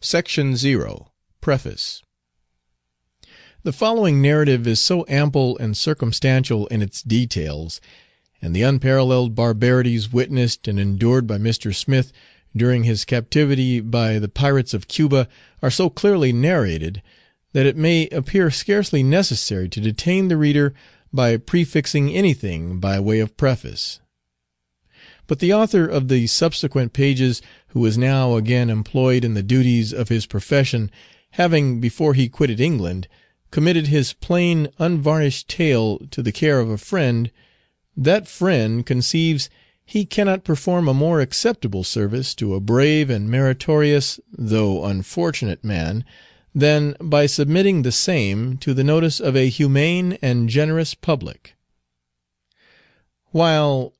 Section 0 Preface The following narrative is so ample and circumstantial in its details, and the unparalleled barbarities witnessed and endured by Mr. Smith during his captivity by the pirates of Cuba are so clearly narrated, that it may appear scarcely necessary to detain the reader by prefixing anything by way of preface. But the author of the subsequent pages, who is now again employed in the duties of his profession, having, before he quitted England, committed his plain unvarnished tale to the care of a friend, that friend conceives he cannot perform a more acceptable service to a brave and meritorious, though unfortunate man, than by submitting the same to the notice of a humane and generous public. While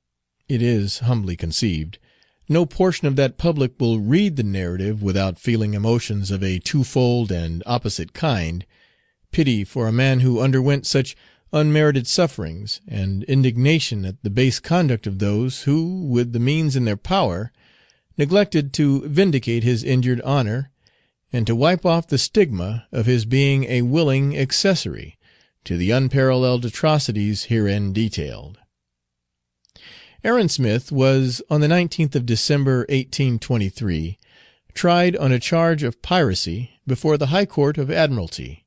it is humbly conceived, no portion of that public will read the narrative without feeling emotions of a twofold and opposite kind, pity for a man who underwent such unmerited sufferings, and indignation at the base conduct of those who, with the means in their power, neglected to vindicate his injured honor, and to wipe off the stigma of his being a willing accessory to the unparalleled atrocities herein detailed. Aaron Smith was, on the 19th of December, 1823, tried on a charge of piracy before the High Court of Admiralty;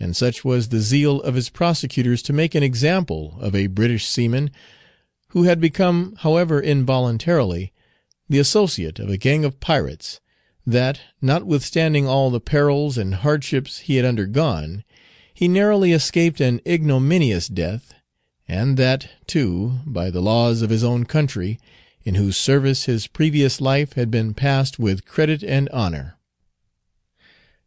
and such was the zeal of his prosecutors to make an example of a British seaman, who had become, however involuntarily, the associate of a gang of pirates, that, notwithstanding all the perils and hardships he had undergone, he narrowly escaped an ignominious death and that, too, by the laws of his own country, in whose service his previous life had been passed with credit and honor.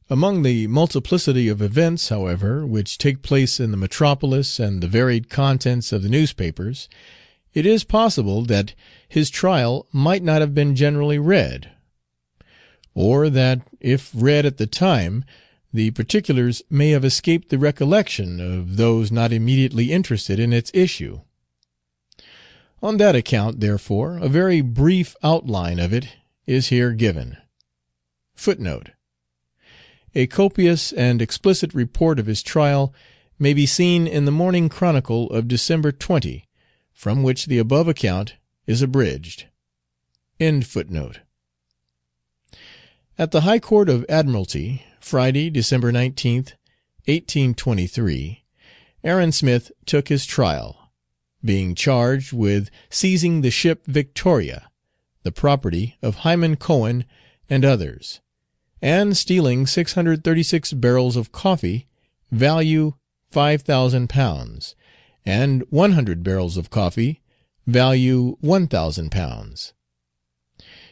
Among the multiplicity of events, however, which take place in the metropolis and the varied contents of the newspapers, it is possible that his trial might not have been generally read; or that, if read at the time, the particulars may have escaped the recollection of those not immediately interested in its issue. On that account, therefore, a very brief outline of it is here given. Footnote: A copious and explicit report of his trial may be seen in the Morning Chronicle of December 20, from which the above account is abridged. End footnote. At the High Court of Admiralty, Friday, December 19th, 1823, Aaron Smith took his trial, being charged with seizing the ship Victoria, the property of Hyman Cohen and others, and stealing 636 barrels of coffee, value £5,000, and 100 barrels of coffee, value £1,000.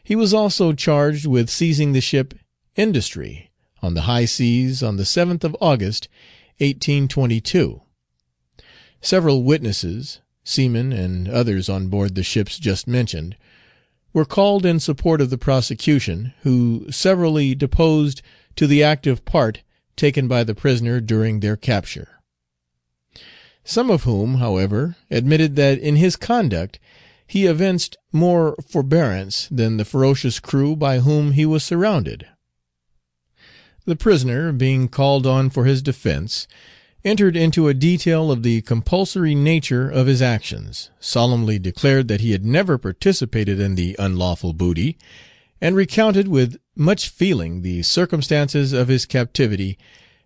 He was also charged with seizing the ship Industry, on the high seas on the 7th of August, 1822. Several witnesses, seamen and others on board the ships just mentioned, were called in support of the prosecution, who severally deposed to the active part taken by the prisoner during their capture. Some of whom, however, admitted that in his conduct he evinced more forbearance than the ferocious crew by whom he was surrounded. The prisoner, being called on for his defence, entered into a detail of the compulsory nature of his actions, solemnly declared that he had never participated in the unlawful booty, and recounted with much feeling the circumstances of his captivity,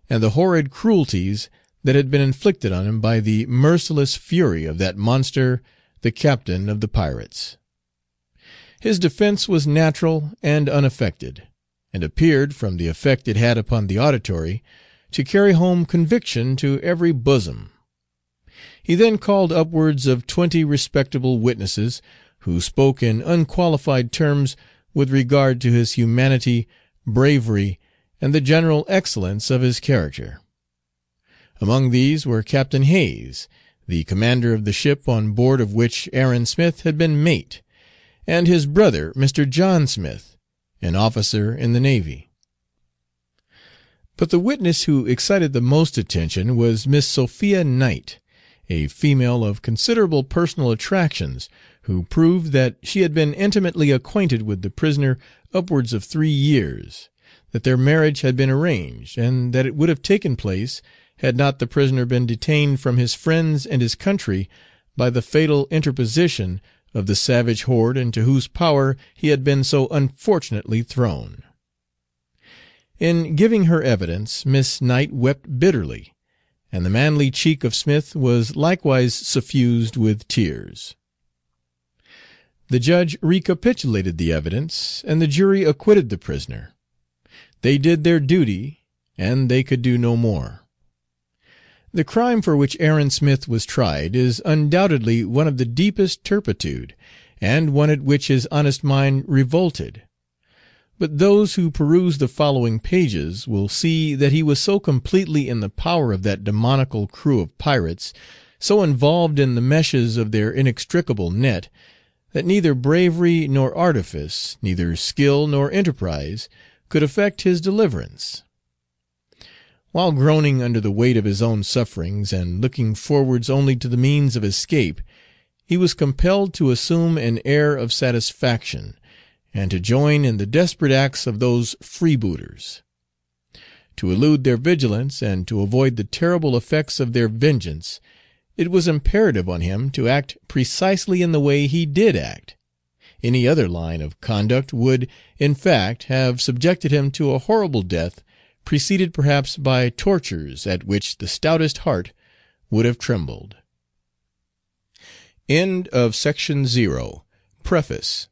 and the horrid cruelties that had been inflicted on him by the merciless fury of that monster, the captain of the pirates. His defence was natural and unaffected and appeared, from the effect it had upon the auditory, to carry home conviction to every bosom. He then called upwards of twenty respectable witnesses, who spoke in unqualified terms with regard to his humanity, bravery, and the general excellence of his character. Among these were Captain Hayes, the commander of the ship on board of which Aaron Smith had been mate, and his brother, Mr. John Smith, an officer in the navy. But the witness who excited the most attention was Miss Sophia Knight, a female of considerable personal attractions, who proved that she had been intimately acquainted with the prisoner upwards of three years; that their marriage had been arranged, and that it would have taken place had not the prisoner been detained from his friends and his country by the fatal interposition of the savage horde into whose power he had been so unfortunately thrown. In giving her evidence, Miss Knight wept bitterly, and the manly cheek of Smith was likewise suffused with tears. The judge recapitulated the evidence, and the jury acquitted the prisoner. They did their duty, and they could do no more. The crime for which Aaron Smith was tried is undoubtedly one of the deepest turpitude, and one at which his honest mind revolted. But those who peruse the following pages will see that he was so completely in the power of that demoniacal crew of pirates, so involved in the meshes of their inextricable net, that neither bravery nor artifice, neither skill nor enterprise, could effect his deliverance. While groaning under the weight of his own sufferings, and looking forwards only to the means of escape, he was compelled to assume an air of satisfaction, and to join in the desperate acts of those freebooters. To elude their vigilance, and to avoid the terrible effects of their vengeance, it was imperative on him to act precisely in the way he did act. Any other line of conduct would, in fact, have subjected him to a horrible death, preceded perhaps by tortures at which the stoutest heart would have trembled. Preface.